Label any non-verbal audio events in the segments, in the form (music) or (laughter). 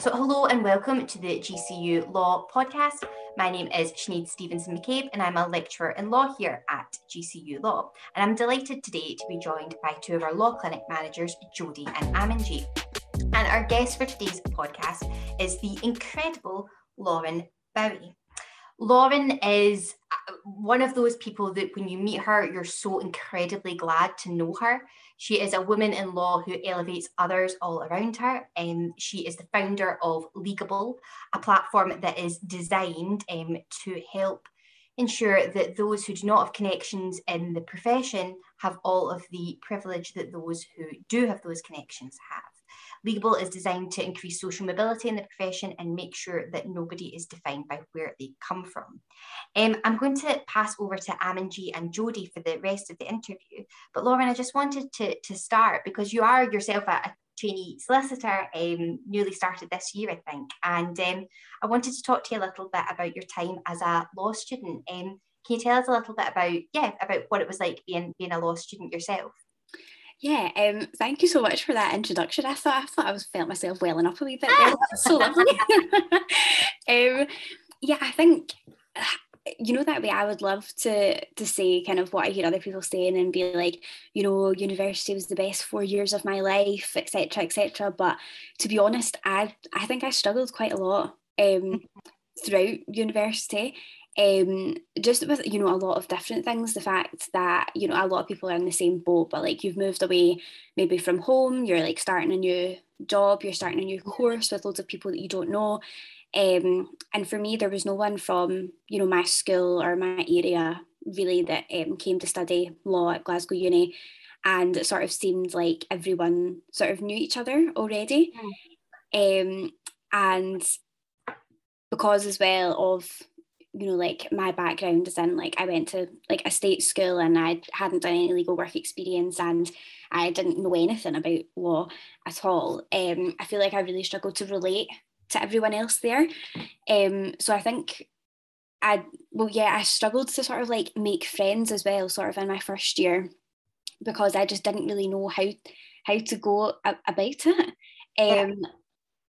So, hello and welcome to the GCU Law Podcast. My name is Sinead Stevenson McCabe, and I'm a lecturer in law here at GCU Law. And I'm delighted today to be joined by two of our law clinic managers, Jodie and Amanjeet. And our guest for today's podcast is the incredible Lauren Bowie. Lauren is uh, one of those people that when you meet her, you're so incredibly glad to know her. She is a woman in law who elevates others all around her. Um, she is the founder of Leagueable, a platform that is designed um, to help ensure that those who do not have connections in the profession have all of the privilege that those who do have those connections have. Leagueable is designed to increase social mobility in the profession and make sure that nobody is defined by where they come from. Um, I'm going to pass over to Amanjeet and Jodie for the rest of the interview. But Lauren, I just wanted to, to start because you are yourself a, a trainee solicitor, um, newly started this year, I think. And um, I wanted to talk to you a little bit about your time as a law student. Um, can you tell us a little bit about, yeah, about what it was like being being a law student yourself? Yeah, um, thank you so much for that introduction. I thought I thought I was felt myself welling up a wee bit there. so lovely. (laughs) (laughs) um, yeah, I think you know that way I would love to to say kind of what I hear other people saying and be like, you know, university was the best four years of my life, etc., etc. But to be honest, I I think I struggled quite a lot um, throughout university um, just with you know a lot of different things the fact that you know a lot of people are in the same boat but like you've moved away maybe from home you're like starting a new job you're starting a new course with loads of people that you don't know. Um, and for me there was no one from you know my school or my area really that um, came to study law at Glasgow Uni and it sort of seemed like everyone sort of knew each other already. Mm. um, and because as well of you know like my background is in like I went to like a state school and I hadn't done any legal work experience and I didn't know anything about law at all. Um, I feel like I really struggled to relate to everyone else there. Um, so I think I well yeah I struggled to sort of like make friends as well sort of in my first year because I just didn't really know how how to go about it. Um,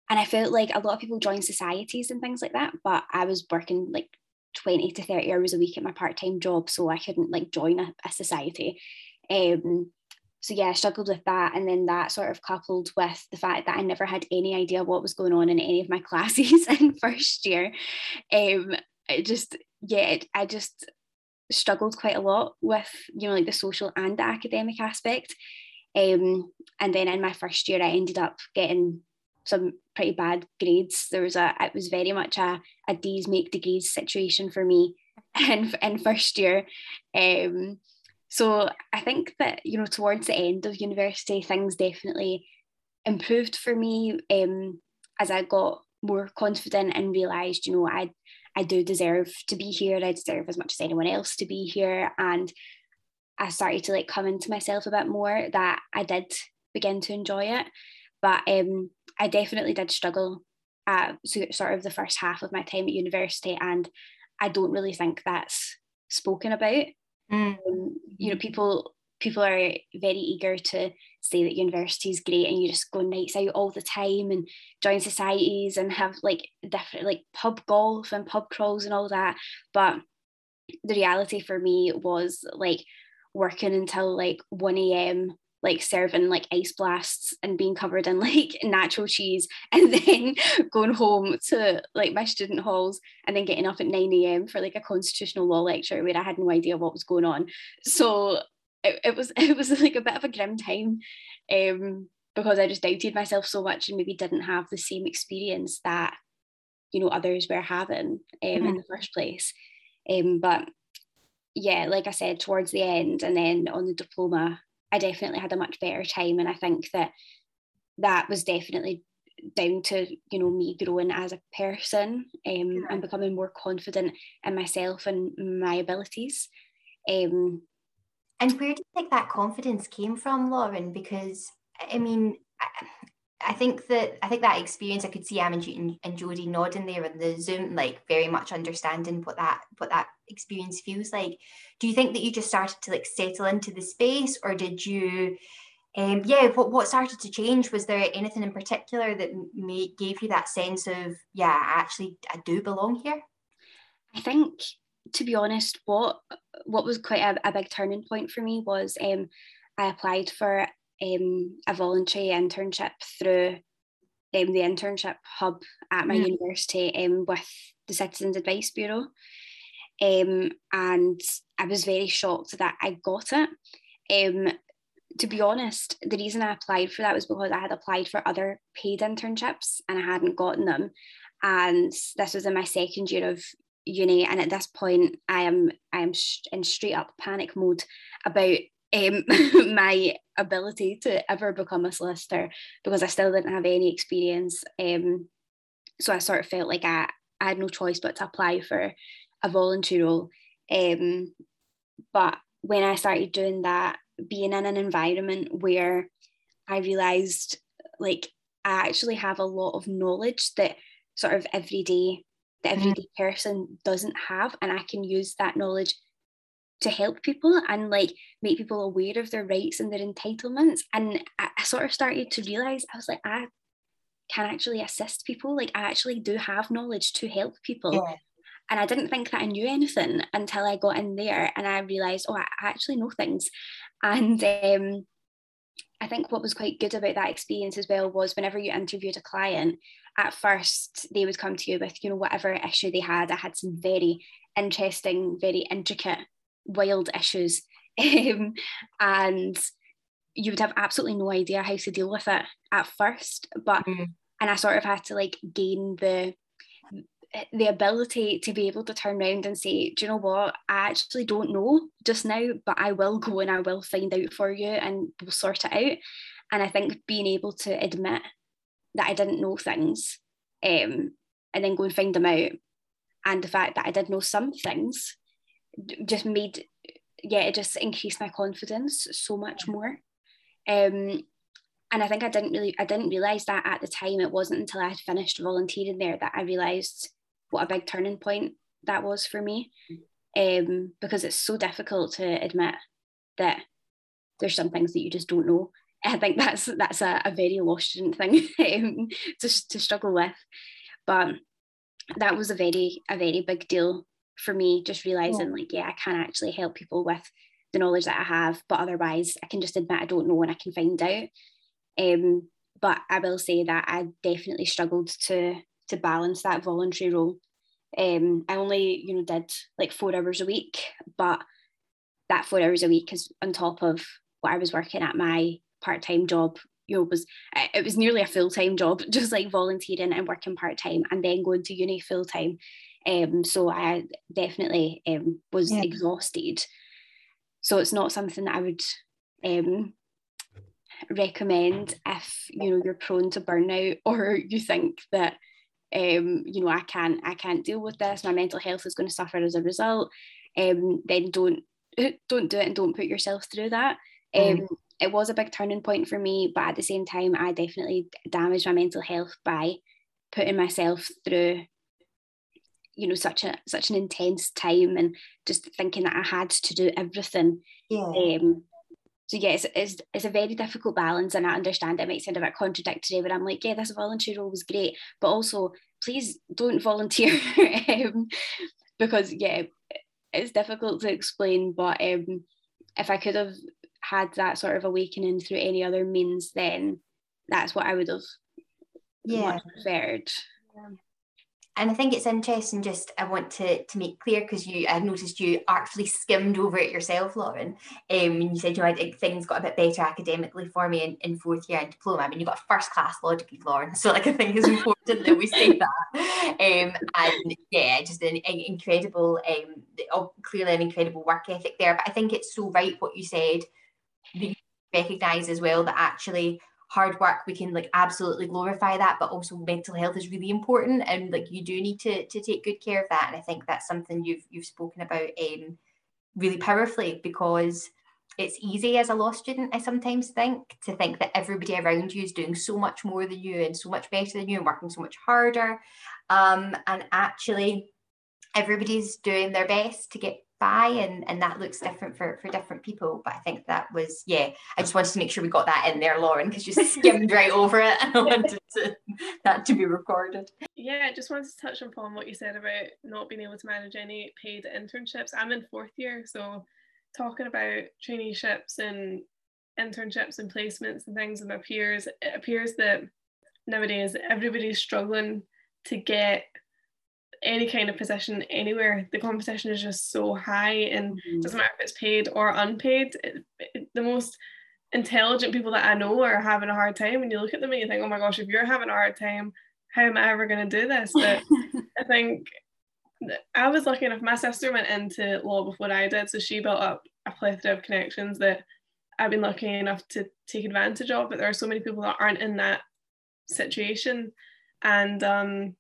and I felt like a lot of people join societies and things like that, but I was working like 20 to 30 hours a week at my part-time job so I couldn't like join a, a society. Um, so yeah I struggled with that and then that sort of coupled with the fact that I never had any idea what was going on in any of my (laughs) classes in first year um, it just yeah I just struggled quite a lot with you know like the social and the academic aspect. Um, and then in my first year I ended up getting some pretty bad grades. There was a it was very much a, a D's make degrees situation for me (laughs) in, in first year. Um, so I think that you know towards the end of university things definitely improved for me um, as I got more confident and realised you know I I do deserve to be here. I deserve as much as anyone else to be here and I started to like come into myself a bit more that I did begin to enjoy it. But um, I definitely did struggle at sort of the first half of my time at university, and I don't really think that's spoken about. Mm. Um, you know, people people are very eager to say that university is great and you just go nights out all the time and join societies and have like different like pub golf and pub crawls and all that but the reality for me was like working until like 1 a.m like serving like ice blasts and being covered in (laughs) like natural cheese and then (laughs) going home to like my student halls and then getting up at 9 a.m. for like a constitutional law lecture where I had no idea what was going on. So it, it was (laughs) it was like a bit of a grim time um, because I just doubted myself so much and maybe didn't have the same experience that you know others were having um, mm-hmm. in the first place. Um, but yeah, like I said, towards the end and then on the diploma, I definitely had a much better time. And I think that that was definitely down to you know me growing as a person um, yeah. and becoming more confident in myself and my abilities. Um, and where do you think that confidence came from, Lauren? Because I mean, I think that I think that experience I could see Amanjeet and, and Jodie nodding there on the Zoom, like very much understanding what that what that experience feels like. Do you think that you just started to like settle into the space, or did you um, yeah, what, what started to change? Was there anything in particular that made, gave you that sense of, yeah, actually, I do belong here? I think, to be honest, what what was quite a, a big turning point for me was um, I applied for um, a voluntary internship through um, the internship hub at my mm. university um, with the Citizens Advice Bureau. Um, and I was very shocked that I got it. Um, to be honest, the reason I applied for that was because I had applied for other paid internships and I hadn't gotten them. And this was in my second year of uni, and at this point, I am I am in straight up panic mode about um, (laughs) my ability to ever become a solicitor because I still didn't have any experience. Um, so I sort of felt like I, I had no choice but to apply for a voluntary role. Um, but when I started doing that, being in an environment where I realized like I actually have a lot of knowledge that sort of everyday the mm-hmm. everyday mm-hmm. person doesn't have and I can use that knowledge to help people and like make people aware of their rights and their entitlements and I, I sort of started to realize I was like I can actually assist people like I actually do have knowledge to help people yeah. And I didn't think that I knew anything until I got in there and I realised, oh, I actually know things. And um, I think what was quite good about that experience as well was whenever you interviewed a client, at first they would come to you with, you know, whatever issue they had. I had some very interesting, very intricate, wild issues. (laughs) Um, and you would have absolutely no idea how to deal with it at first. But mm. and I sort of had to like gain the the ability to be able to turn around and say, do you know what? I actually don't know just now, but I will go and I will find out for you and we'll sort it out. And I think being able to admit that I didn't know things um, and then go and find them out, and the fact that I did know some things just made, yeah, it just increased my confidence so much more. Um, and I think I didn't really I didn't realize that at the time. It wasn't until I had finished volunteering there that I realized what a big turning point that was for me um, because it's so difficult to admit that there's some things that you just don't know. (laughs) I think that's that's a, a very lost student thing (laughs) um, to, to struggle with. But that was a very a very big deal for me, just realizing yeah. like, yeah, I can actually help people with the knowledge that I have, but otherwise I can just admit I don't know and I can find out. Um, but I will say that I definitely struggled to to balance that voluntary role. Um, I only, you know, did like four hours a week, but that four hours a week is on top of what I was working at my part-time job. You know, was it was nearly a full-time job, (laughs) just like volunteering and working part-time, and then going to uni full-time. Um, so I definitely um, was yeah. exhausted. So it's not something that I would um, recommend if you know you're prone to burnout (laughs) or you think that um, you know, I can't, I can't deal with this. My mental health is going to suffer as a result. Um, then don't, (laughs) don't do it and don't put yourself through that. Mm. Um, it was a big turning point for me, but at the same time, I definitely damaged my mental health by putting myself through you know such a such an intense time and just thinking that I had to do everything yeah. um so yeah, it's, it's, it's a very difficult balance, and I understand it might sound a bit contradictory, but I'm like, yeah, this volunteer role was great, but also please don't volunteer (laughs) um, because yeah, it's difficult to explain. But um, if I could have had that sort of awakening through any other means, then that's what I would have yeah. preferred. Yeah and I think it's interesting. Just I want to to make clear because you I've noticed you artfully skimmed over it yourself, Lauren. Um, and you said you know things got a bit better academically for me in, in fourth year and diploma. I mean, you got a first class law degree, Lauren. So like I think it's important that we say (laughs) that. Um, and yeah, just an, an incredible, um, oh, clearly an incredible work ethic there. But I think it's so right what you said. Recognise as well that actually hard work we can like absolutely glorify that but also mental health is really important and like you do need to to take good care of that and i think that's something you've you've spoken about um really powerfully because it's easy as a law student i sometimes think to think that everybody around you is doing so much more than you and so much better than you and working so much harder. Um and actually everybody's doing their best to get by and and that looks different for for different people. But i think that was yeah i just wanted to make sure we got that in there lauren because you (laughs) skimmed right over it. And (laughs) i wanted to, that to be recorded. Yeah i just wanted to touch upon what you said about not being able to manage any paid internships. I'm in fourth year so talking about traineeships and internships and placements and things with my peers it appears that nowadays everybody's struggling to get any kind of position anywhere. The competition is just so high and mm-hmm. doesn't matter if it's paid or unpaid. It, it, the most intelligent people that i know are having a hard time. And you look at them and you think oh my gosh if you're having a hard time how am i ever going to do this? But (laughs) i think i was lucky enough my sister went into law before i did so she built up a plethora of connections that i've been lucky enough to take advantage of but there are so many people that aren't in that situation. And um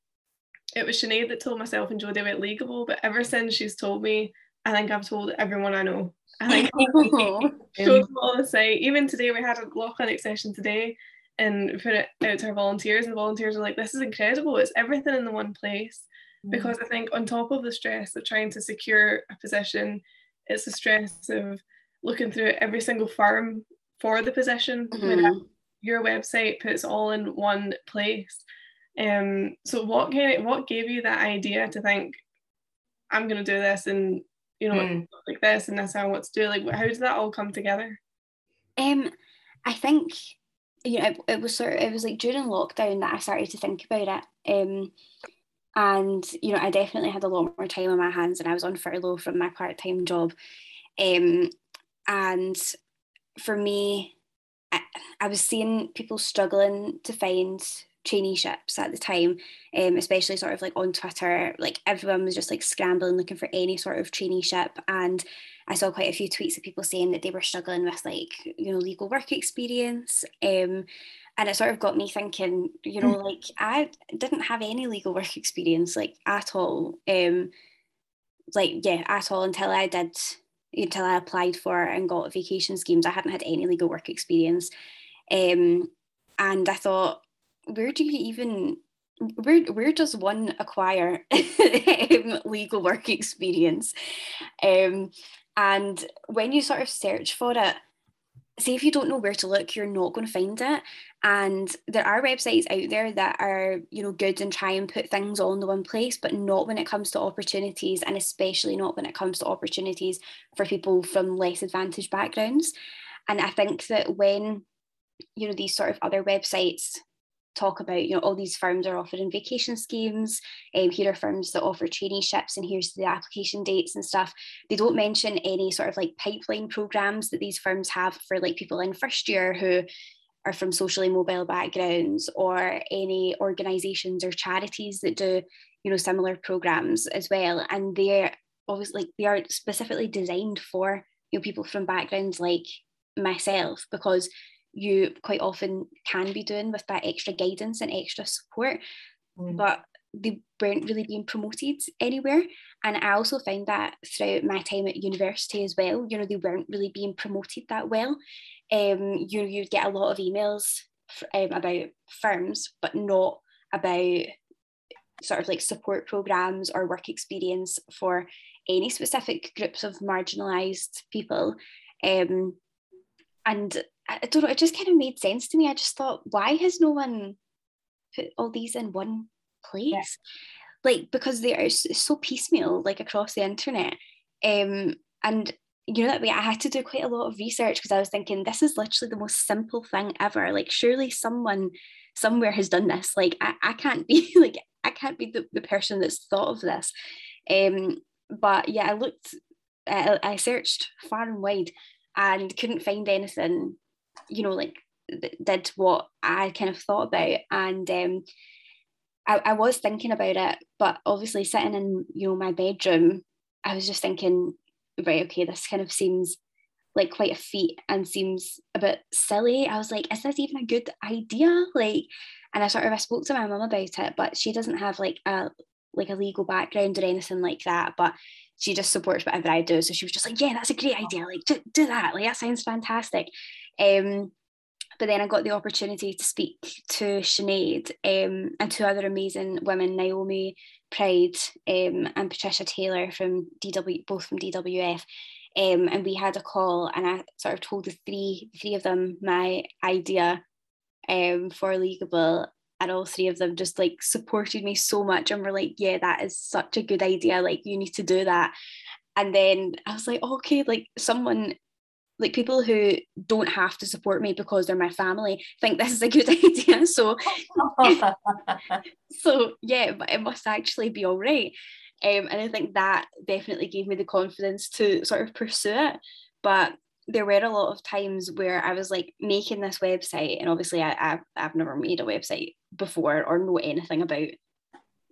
it was Sinead that told myself and Jodie about Leagueable, but ever since she's told me, I think I've told everyone I know. I think (laughs) showed them all the site. Even today, we had a law clinic session today and put it out to our volunteers, and the volunteers are like, This is incredible. It's everything in the one place. Mm. Because I think, on top of the stress of trying to secure a position, it's the stress of looking through every single firm for the position. Mm-hmm. Your website puts all in one place. Um, so what kind of, what gave you that idea to think I'm gonna do this and you know mm. like this and that's how I want to do? Like how did that all come together? Um, I think you know it, it was sort of it was like during lockdown that I started to think about it. Um, and you know I definitely had a lot more time on my hands and I was on furlough from my part time job. Um, and for me, I, I was seeing people struggling to find traineeships at the time, um, especially sort of like on Twitter. Like everyone was just like scrambling looking for any sort of traineeship. And I saw quite a few tweets of people saying that they were struggling with like, you know, legal work experience. Um, and it sort of got me thinking, you know, like I didn't have any legal work experience like at all. Um, like yeah, at all until I did until I applied for and got vacation schemes. I hadn't had any legal work experience. Um, and I thought, where do you even where where does one acquire (laughs) legal work experience? Um, and when you sort of search for it, say if you don't know where to look, you're not going to find it. And there are websites out there that are, you know, good and try and put things all in the one place, but not when it comes to opportunities, and especially not when it comes to opportunities for people from less advantaged backgrounds. And I think that when you know these sort of other websites talk about, you know, all these firms are offering vacation schemes. Um, here are firms that offer traineeships, and here's the application dates and stuff. They don't mention any sort of like pipeline programs that these firms have for like people in first year who are from socially mobile backgrounds or any organizations or charities that do, you know, similar programs as well. And they're obviously like they are specifically designed for you know people from backgrounds like myself because you quite often can be doing with that extra guidance and extra support. Mm. But they weren't really being promoted anywhere. And I also found that throughout my time at university as well, you know, they weren't really being promoted that well. Um, you you'd get a lot of emails um, about firms, but not about sort of like support programs or work experience for any specific groups of marginalized people. Um, and I don't know, it just kind of made sense to me. I just thought, why has no one put all these in one place? Yeah. Like, because they are so piecemeal, like across the internet. Um, and you know that way I had to do quite a lot of research because I was thinking this is literally the most simple thing ever. Like, surely someone somewhere has done this. Like, I, I can't be (laughs) like I can't be the, the person that's thought of this. Um, but yeah, I looked, I, I searched far and wide and couldn't find anything you know, like did what I kind of thought about. And um, I, I was thinking about it, but obviously sitting in, you know, my bedroom, I was just thinking, right, okay, this kind of seems like quite a feat and seems a bit silly. I was like, is this even a good idea? Like, and I sort of I spoke to my mum about it, but she doesn't have like a like a legal background or anything like that. But she just supports whatever I do. So she was just like, yeah, that's a great idea. Like, do, do that. Like, that sounds fantastic. Um, but then I got the opportunity to speak to Sinead um, and two other amazing women, Naomi Pride um, and Patricia Taylor from DW, both from DWF. Um, and we had a call, and I sort of told the three, three of them my idea um, for Leagueable, and all three of them just like supported me so much and were like, "Yeah, that is such a good idea. Like, you need to do that." And then I was like, "Okay, like someone like people who don't have to support me because they're my family think this is a good (laughs) idea so (laughs) so yeah but it must actually be all right um, and i think that definitely gave me the confidence to sort of pursue it. But there were a lot of times where I was like making this website, and obviously I, I've, I've never made a website before or know anything about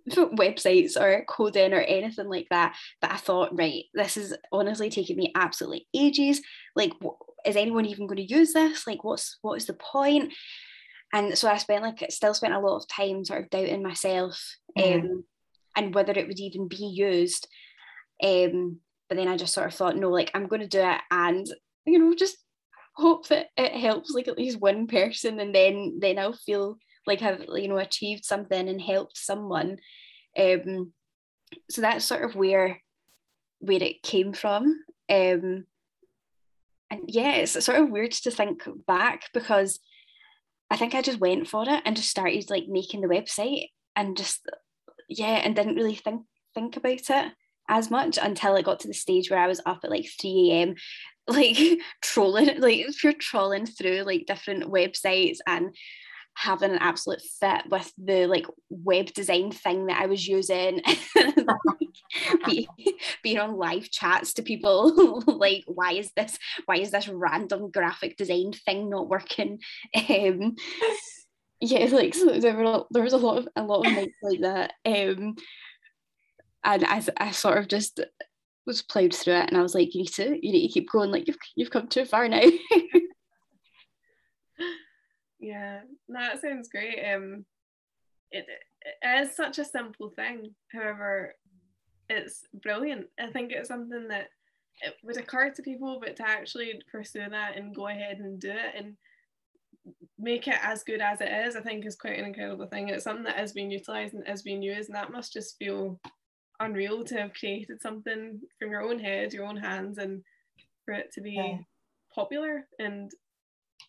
(laughs) websites or coding or anything like that. But I thought, right, this is honestly taking me absolutely ages. Like, is anyone even going to use this? Like, what's what is the point? And so I spent like still spent a lot of time sort of doubting myself mm. um, and whether it would even be used. Um, but then I just sort of thought, no, like I'm going to do it, and you know, just hope that it helps like at least one person, and then then I'll feel like I've you know achieved something and helped someone. Um, so that's sort of where where it came from. Um, and yeah, it's sort of weird to think back because I think I just went for it and just started like making the website and just yeah, and didn't really think think about it as much until it got to the stage where I was up at like 3 a.m. (laughs) like trolling like you're trolling through like different websites and having an absolute fit with the like web design thing that I was using, (laughs) be, being on live chats to people (laughs) like, why is this, why is this random graphic design thing not working? Um, yeah, (laughs) like so there were there was a lot of a lot of nights like that. Um, and I, I sort of just was plowed through it and I was like, you need to you need to keep going, like you've you've come too far now. Yeah, that sounds great. Um, it, it is such a simple thing. However, it's brilliant. I think it's something that it would occur to people, but to actually pursue that and go ahead and do it and make it as good as it is, I think is quite an incredible thing. It's something that is being utilised and is being used, and that must just feel unreal to have created something from your own head, your own hands, and for it to be yeah. popular and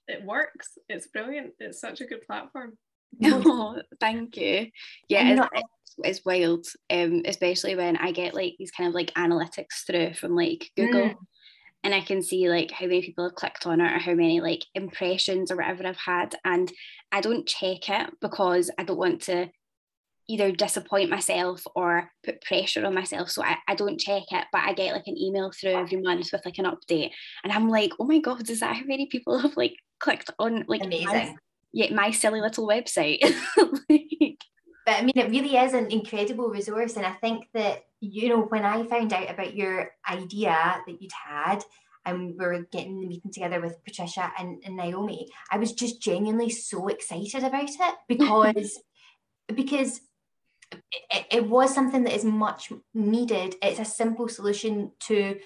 it works. It's brilliant. It's such a good platform. (laughs) (laughs) Oh, thank you. Yeah, it's, it's, wild. Um, especially when I get like these kind of like analytics through from like Google. Mm. And I can see like how many people have clicked on it or how many like impressions or whatever I've had. And I don't check it because I don't want to either disappoint myself or put pressure on myself. So I, I don't check it, but I get like an email through every month with like an update. And I'm like, oh my God, is that how many people have like clicked on like amazing? My, yeah, my silly little website. (laughs) like, but I mean, it really is an incredible resource. And I think that, you know, when I found out about your idea that you'd had, and we were getting the meeting together with Patricia and, and Naomi, I was just genuinely so excited about it (laughs) because because it, it was something that is much needed. It's a simple solution to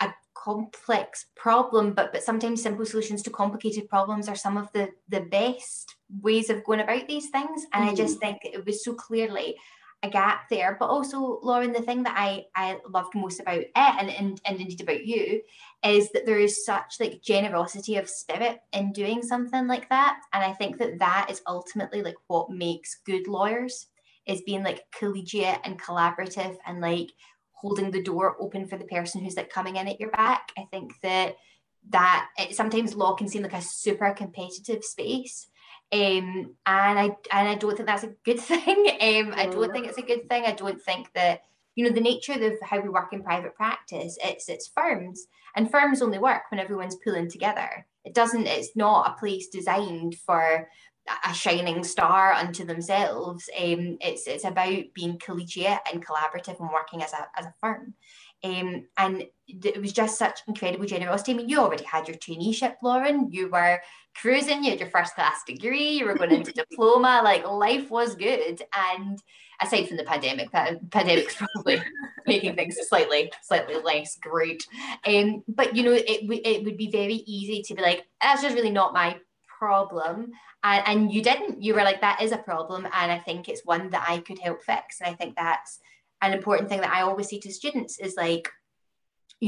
a complex problem, but but sometimes simple solutions to complicated problems are some of the the best ways of going about these things. And mm. I just think it was so clearly a gap there. But also, Lauren, the thing that I I loved most about it and, and and indeed about you is that there is such like generosity of spirit in doing something like that. And I think that that is ultimately like what makes good lawyers is being like collegiate and collaborative and like holding the door open for the person who's like coming in at your back. I think that that it, sometimes law can seem like a super competitive space. Um, and I and I don't think that's a good (laughs) thing. Um, I don't think it's a good thing. I don't think that you know the nature of how we work in private practice. It's it's firms, and firms only work when everyone's pulling together. It doesn't. It's not a place designed for a shining star unto themselves. Um, it's it's about being collegiate and collaborative and working as a as a firm. Um, and it was just such incredible generosity. I mean, you already had your traineeship, Lauren. You were cruising. You had your first class degree. You were going into (laughs) diploma. Like life was good. And aside from the pandemic, that pandemic's probably (laughs) making things slightly slightly less great. Um, but you know, it it would be very easy to be like, that's just really not my problem and, and you didn't. You were like that is a problem and i think it's one that i could help fix. And i think that's an important thing that i always say to students is like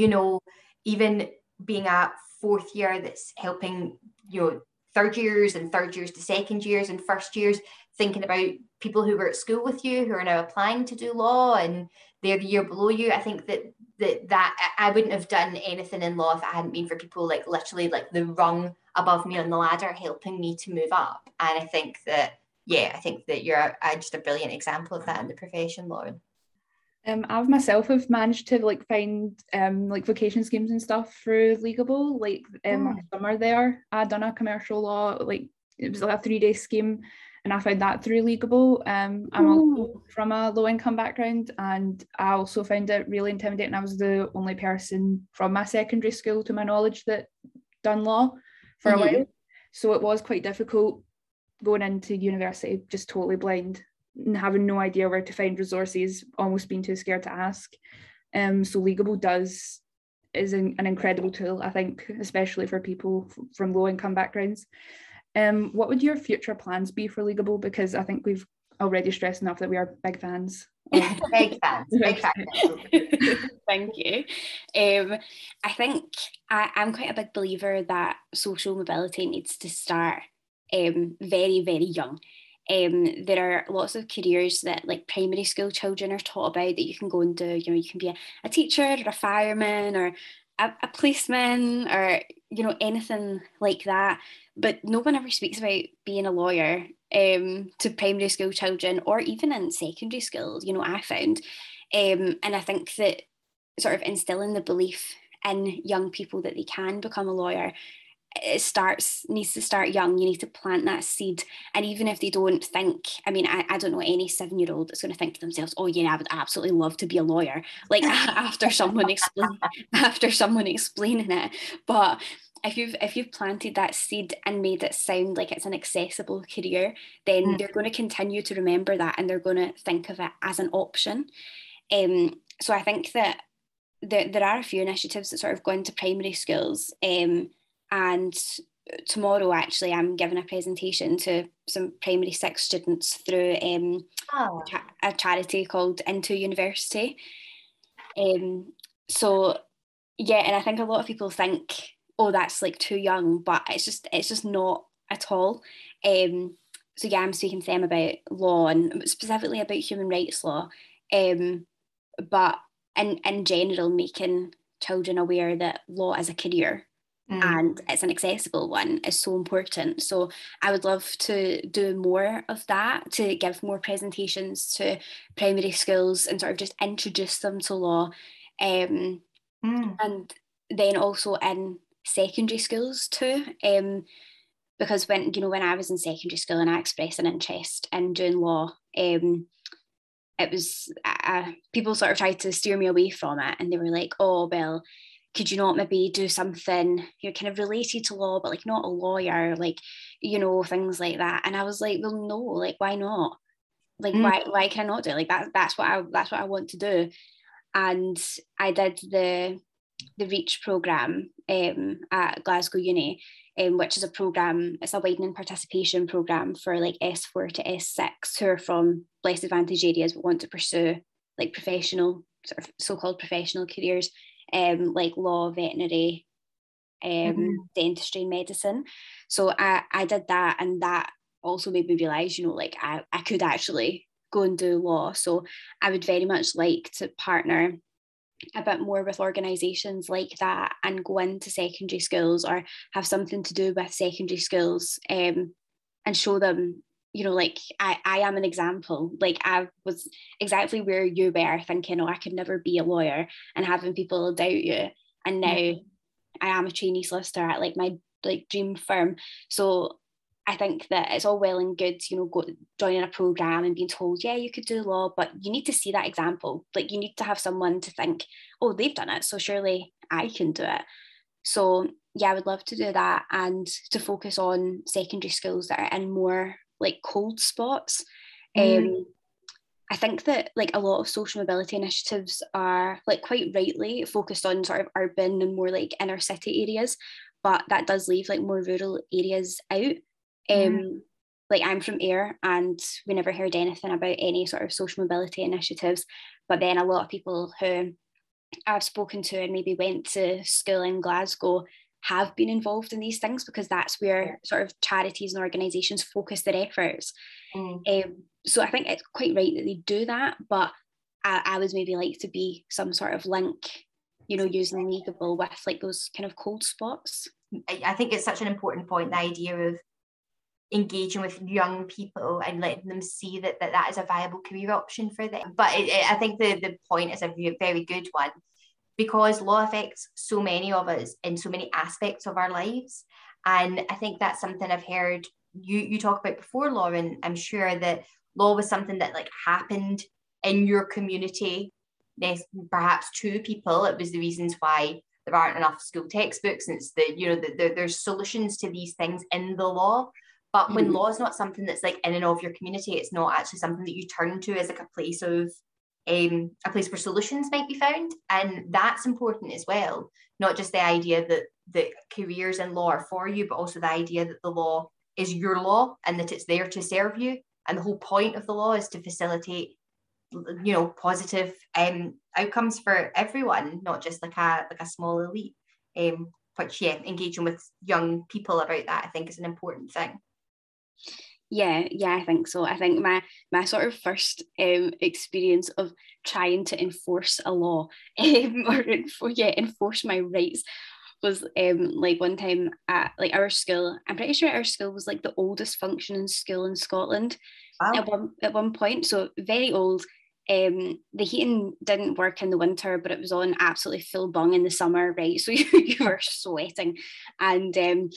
you know even being a fourth year that's helping you know third years and third years to second years and first years thinking about people who were at school with you who are now applying to do law and they're the year below you i think that that that i wouldn't have done anything in law if it hadn't been for people like literally like the rung above me on the ladder helping me to move up and i think that yeah i think that you're a, a, just a brilliant example of that in the profession lauren um, I've myself have managed to like find um like vacation schemes and stuff through Leagueable. Like um mm. summer there, I done a commercial law like it was like a three day scheme, and I found that through Leagueable. Um, I'm also from a low income background, and I also found it really intimidating. I was the only person from my secondary school, to my knowledge, that done law for mm-hmm. a while. So it was quite difficult going into university just totally blind and having no idea where to find resources, almost being too scared to ask. Um, so Leagueable does is an, an incredible tool, I think, especially for people f- from low income backgrounds. Um, what would your future plans be for Leagueable? Because I think we've already stressed enough that we are big fans. (laughs) big fans, big fans. (laughs) Thank you. Um, I think I, I'm quite a big believer that social mobility needs to start um, very, very young. Um, there are lots of careers that like primary school children are taught about that you can go and do. You know, you can be a, a teacher or a fireman or a, a policeman or you know anything like that. But no one ever speaks about being a lawyer um, to primary school children or even in secondary school. You know, I found, um, and I think that sort of instilling the belief in young people that they can become a lawyer it starts needs to start young you need to plant that seed. And even if they don't think i mean i, I don't know any seven year old that's going to think to themselves oh yeah i would absolutely love to be a lawyer like (laughs) (laughs) after someone explain after someone explaining it. But if you've if you've planted that seed and made it sound like it's an accessible career then mm. they're going to continue to remember that and they're going to think of it as an option. Um, so i think that there, there are a few initiatives that sort of go into primary schools. Um, and tomorrow actually I'm giving a presentation to some primary six students through um, oh. a charity called IntoUniversity. Um, so yeah, and I think a lot of people think, oh, that's like too young, but it's just it's just not at all. Um, so yeah, I'm speaking to them about law and specifically about human rights law, um, but in in general, making children aware that law is a career Mm. and it's an accessible one is so important. So I would love to do more of that, to give more presentations to primary schools and sort of just introduce them to law. Um, mm. And then also in secondary schools too. Um, because when you know when I was in secondary school and I expressed an interest in doing law, um, it was uh, people sort of tried to steer me away from it, and they were like, "Oh, well, could you not maybe do something you know kind of related to law but like not a lawyer like you know things like that and i was like well no like why not like mm. why why can i not do it? like that that's what i that's what i want to do and i did the the reach program um, at glasgow uni um, which is a program it's a widening participation program for like s4 to s6 who are from less advantaged areas but want to pursue like professional sort of so-called professional careers um, like law, veterinary, um, mm-hmm. dentistry, medicine. So I, I did that, and that also made me realize, you know, like I, I could actually go and do law. So I would very much like to partner a bit more with organisations like that and go into secondary schools or have something to do with secondary schools um, and show them you know, like I, I am an example. Like I was exactly where you were thinking, oh, I could never be a lawyer and having people doubt you. And now mm-hmm. I am a trainee solicitor at like my like dream firm. So I think that it's all well and good, you know, go, joining a program and being told, yeah, you could do law, but you need to see that example. Like you need to have someone to think, oh, they've done it, so surely I can do it. So yeah, I would love to do that and to focus on secondary schools that are in more like cold spots. Mm. Um, I think that like a lot of social mobility initiatives are like quite rightly focused on sort of urban and more like inner city areas, but that does leave like more rural areas out. Um, mm. Like I'm from Ayr and we never heard anything about any sort of social mobility initiatives. But then a lot of people who I've spoken to and maybe went to school in Glasgow have been involved in these things because that's where sort of charities and organisations focus their efforts. Mm. Um, so I think it's quite right that they do that, but I, I was maybe like to be some sort of link, you know, using Leagueable with like those kind of cold spots. I think it's such an important point, the idea of engaging with young people and letting them see that that, that is a viable career option for them. But it, it, I think the, the point is a very good one because law affects so many of us in so many aspects of our lives. And I think that's something I've heard you, you talk about before, Lauren. I'm sure that law was something that like happened in your community, perhaps to people. It was the reasons why there aren't enough school textbooks and it's the you know the, the, there's solutions to these things in the law but when mm-hmm. law is not something that's like in and of your community it's not actually something that you turn to as like a place of um, a place where solutions might be found. And that's important as well. Not just the idea that the careers in law are for you but also the idea that the law is your law and that it's there to serve you. And the whole point of the law is to facilitate you know positive um outcomes for everyone not just like a like a small elite. Um which yeah engaging with young people about that i think is an important thing yeah yeah i think so i think my my sort of first um experience of trying to enforce a law (laughs) um, or enfor- yeah enforce my rights was um like one time at like our school i'm pretty sure our school was like the oldest functioning school in scotland wow. at one at one point so very old um, the heating didn't work in the winter, but it was on absolutely full bung in the summer, right? (laughs) So you, (laughs) you were sweating, and um,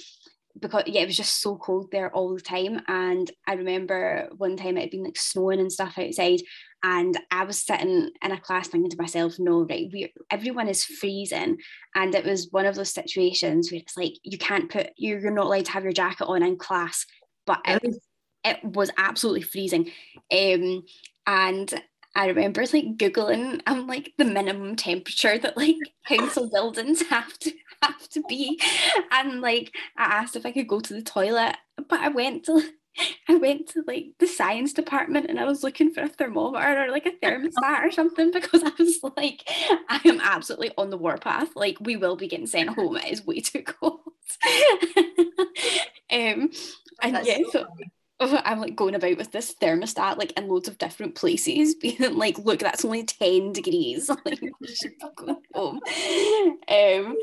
because yeah, it was just so cold there all the time. And I remember one time it had been like snowing and stuff outside, and I was sitting in a class thinking to myself, no, right, we everyone is freezing, and it was one of those situations where it's like you can't put you're, you're not allowed to have your jacket on in class, but it was it was absolutely freezing, um, and I remember like googling um like the minimum temperature that like council buildings have to (laughs) have to be, and like I asked if I could go to the toilet, but I went to (laughs) I went to like the science department and I was looking for a thermometer or like a thermostat or something (laughs) because I was like, I am absolutely on the warpath. Like we will be getting sent home. It is way too cold. um, and That's yeah, so, so (laughs) I'm like going about with this thermostat like in loads of different places, (laughs) being like, look, that's only 10 degrees. (laughs) like, home. Um,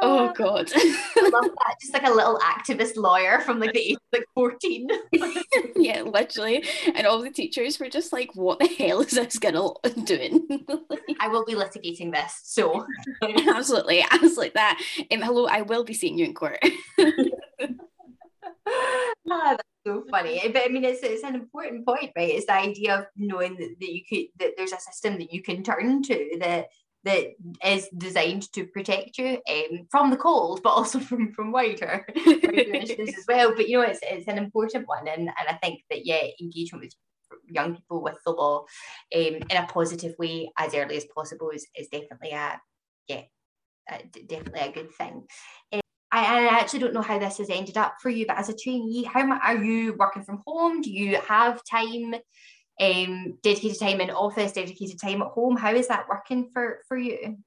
oh god. I love that. Just like a little activist lawyer from like the age of like 14. yeah, literally. And all the teachers were just like, what the hell is this girl doing? I will be litigating this. So absolutely, absolutely that. Um, hello, I will be seeing you in court. ah, so funny. But I mean, it's, it's an important point, right? It's the idea of knowing that, that you could that there's a system that you can turn to that that is designed to protect you um, from the cold, but also (laughs) from from wider, as well. But you know, it's it's an important one, and and I think that yeah, engagement with young people with the law um, in a positive way as early as possible is, is definitely a yeah, definitely a good thing. Um, I, I actually don't know how this has ended up for you, but as a trainee, how much are you working from home? Do you have time, um, dedicated time in office, dedicated time at home? How is that working for for you?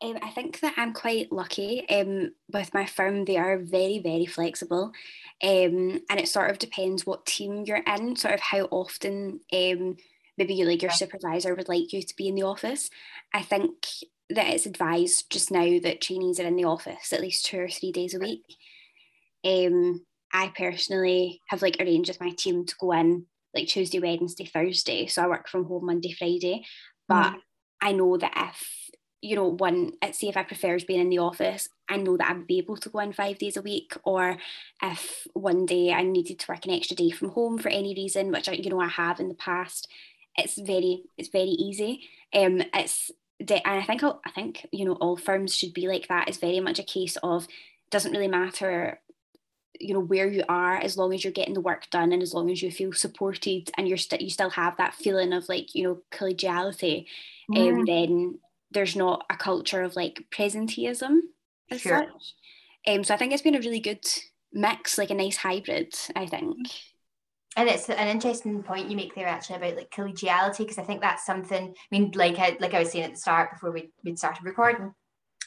Um, I think that I'm quite lucky um, with my firm. They are very, very flexible. Um, and it sort of depends what team you're in, sort of how often um, maybe you, like your supervisor would like you to be in the office. I think that it's advised just now that trainees are in the office at least two or three days a week. Um, I personally have like arranged with my team to go in like Tuesday, Wednesday, Thursday. So I work from home Monday, Friday. But mm. I know that if, you know, one, say if I prefer being in the office, I know that I would be able to go in five days a week. Or if one day I needed to work an extra day from home for any reason, which I, you know, I have in the past, it's very, it's very easy. Um, it's and I think I think you know all firms should be like that. It's very much a case of doesn't really matter you know where you are as long as you're getting the work done and as long as you feel supported and you're st- you still have that feeling of like you know collegiality mm. um, then there's not a culture of like presenteeism as sure. such Um, so I think it's been a really good mix, like a nice hybrid, I think. And it's an interesting point you make there actually about like collegiality, because I think that's something, I mean, like I, like I was saying at the start before we, we'd started recording,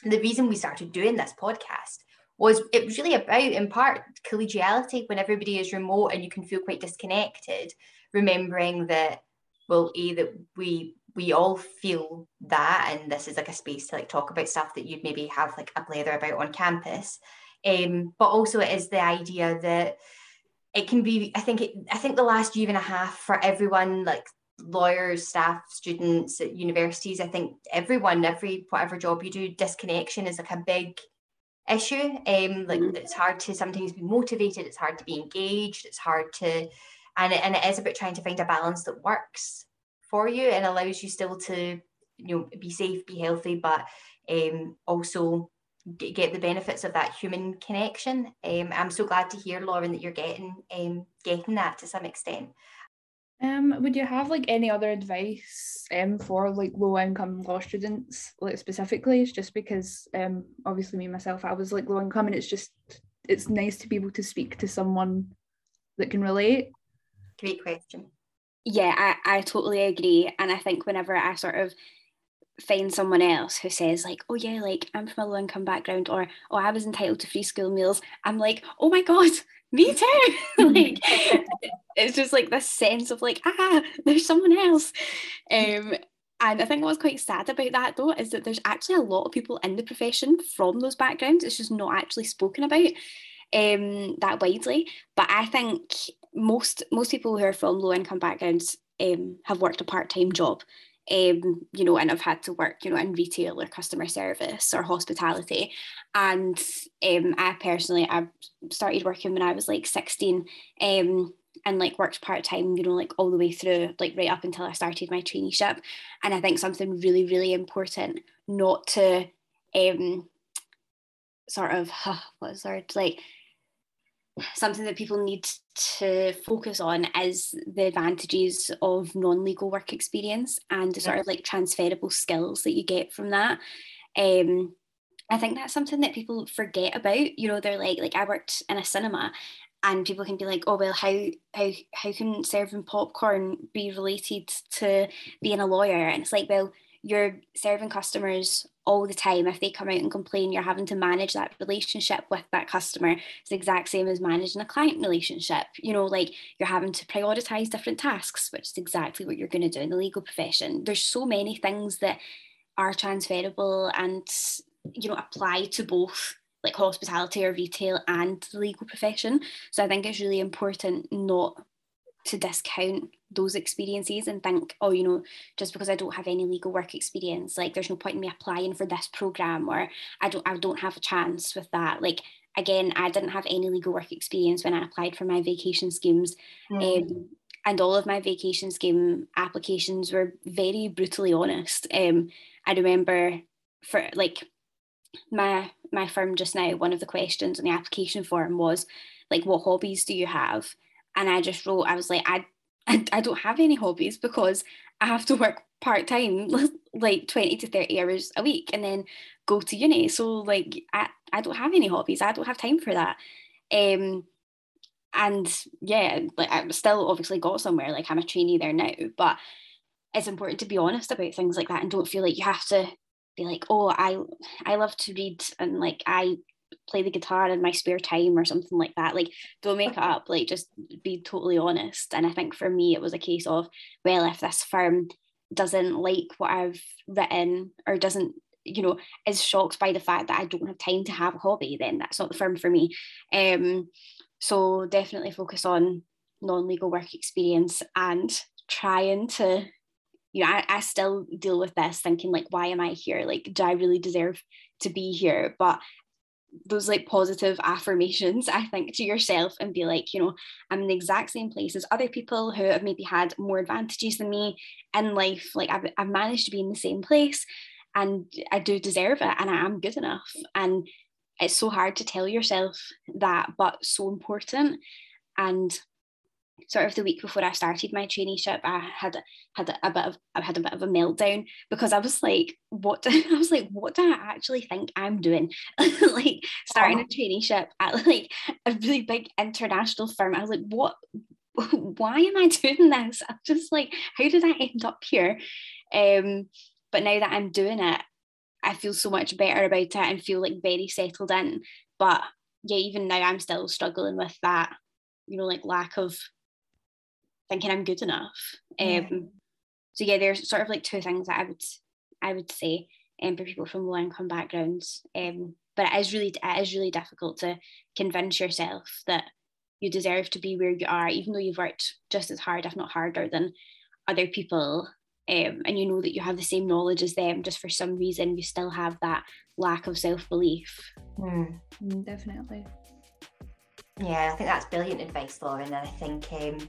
the reason we started doing this podcast was it was really about in part collegiality when everybody is remote and you can feel quite disconnected remembering that well a that we we all feel that and this is like a space to like talk about stuff that you'd maybe have like a blather about on campus. Um, but also it is the idea that it can be i think it i think the last year and a half for everyone like lawyers staff students at universities i think everyone every whatever job you do disconnection is like a big issue um like mm-hmm. it's hard to sometimes be motivated it's hard to be engaged it's hard to and it, and it is about trying to find a balance that works for you and allows you still to you know be safe be healthy but um also get the benefits of that human connection um i'm so glad to hear lauren that you're getting um getting that to some extent um, would you have like any other advice um for like low income law students, like specifically? It's just because um obviously me myself, I was like low income, and it's just it's nice to be able to speak to someone that can relate. Great question. Yeah, I, I totally agree. And I think whenever I sort of find someone else who says like oh yeah like i'm from a low income background or oh i was entitled to free school meals i'm like oh my god (laughs) me too (laughs) like (laughs) it's just like this sense of like ah there's someone else um and I think what's quite sad about that though is that there's actually a lot of people in the profession from those backgrounds. It's just not actually spoken about um, that widely. But I think most most people who are from low income backgrounds um, have worked a part time job um, you know, and I've had to work, you know, in retail or customer service or hospitality. And um, I personally, I started working when I was like 16 um, and like worked part time, you know, like all the way through, like right up until I started my traineeship. And I think something really, really important not to um, sort of, (sighs) uh, what's the word, like something that people need to focus on is the advantages of non-legal work experience and the sort of like transferable skills that you get from that um, I think that's something that people forget about. You know, they're like, like I worked in a cinema and people can be like, oh well, how how how can serving popcorn be related to being a lawyer? And it's like, well, you're serving customers all the time. If they come out and complain, you're having to manage that relationship with that customer. It's the exact same as managing a client relationship. You know, like you're having to prioritize different tasks, which is exactly what you're going to do in the legal profession. There's so many things that are transferable and you know apply to both like hospitality or retail and the legal profession. So I think it's really important not to discount those experiences and think, oh, you know, just because I don't have any legal work experience, like there's no point in me applying for this program or I don't I don't have a chance with that. Like again, I didn't have any legal work experience when I applied for my vacation schemes. Mm. Um, and all of my vacation scheme applications were very brutally honest. Um, I remember for like my my firm just now, one of the questions on the application form was like, what hobbies do you have? And I just wrote, I was like, I I, I don't have any hobbies because I have to work part time, (laughs) like 20 to 30 hours a week, and then go to uni. So, like, I, I don't have any hobbies. I don't have time for that. Um, and yeah, like, I've still obviously got somewhere. Like, I'm a trainee there now, but it's important to be honest about things like that and don't feel like you have to be like, oh, I I love to read and like I play the guitar in my spare time or something like that. Like, don't make it up. Like, just be totally honest. And I think for me, it was a case of, well, if this firm doesn't like what I've written or doesn't, you know, is shocked by the fact that I don't have time to have a hobby, then that's not the firm for me. Um, so definitely focus on non-legal work experience and trying to you know, I, I still deal with this thinking like, why am I here? Like, do I really deserve to be here? But those like positive affirmations i think to yourself and be like you know i'm in the exact same place as other people who have maybe had more advantages than me in life. Like i've, I've managed to be in the same place and i do deserve it and i am good enough. And it's so hard to tell yourself that but so important. And sort of the week before I started my traineeship, I had had a bit of I had a bit of a meltdown because I was like, what? (laughs) I was like, what do I actually think I'm doing? (laughs) like starting a traineeship at like a really big international firm. I was like, what? (laughs) Why am I doing this? I'm just like, how did I end up here? Um, but now that I'm doing it, I feel so much better about it and feel like very settled in. But yeah, even now I'm still struggling with that, you know, like lack of thinking I'm good enough. Yeah. Um, so yeah, there's sort of like two things that I would I would say um, for people from low income backgrounds. Um, but it is really it is really difficult to convince yourself that you deserve to be where you are, even though you've worked just as hard, if not harder, than other people. Um, and you know that you have the same knowledge as them, just for some reason you still have that lack of self belief. Mm. Mm, definitely. Yeah, I think that's brilliant advice, Lauren. And I think um,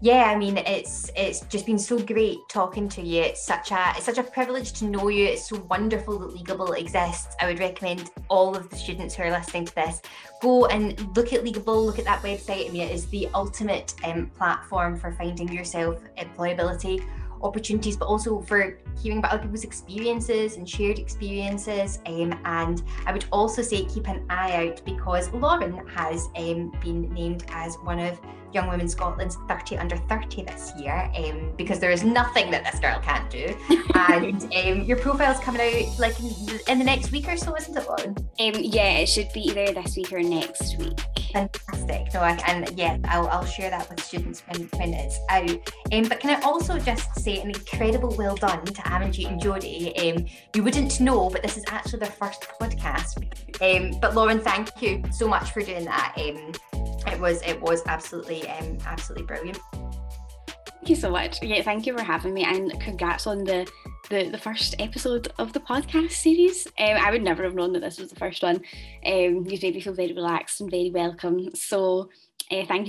yeah i mean it's it's just been so great talking to you. It's such a it's such a privilege to know you. It's so wonderful that Leagueable exists. I would recommend all of the students who are listening to this go and look at Leagueable look at that website. I mean it is the ultimate um, platform for finding yourself employability opportunities, but also for hearing about other people's experiences and shared experiences. Um, and I would also say keep an eye out because Lauren has um, been named as one of Young Women Scotland's 30 under 30 this year um, because there is nothing that this girl can't do. (laughs) and um, your profile's coming out like in, in, the next week or so, isn't it, Lauren? Um, yeah, it should be either this week or next week. Fantastic. No, I, and yeah, I'll, I'll share that with students when, when it's out. Um, but can I also just say an incredible well done to Amanjit and Jodie? Um, you wouldn't know, but this is actually their first podcast. Um, but Lauren, thank you so much for doing that. Um, it was it was absolutely um, absolutely brilliant. Thank you so much. Yeah, thank you for having me, and congrats on the the, the first episode of the podcast series. Um, I would never have known that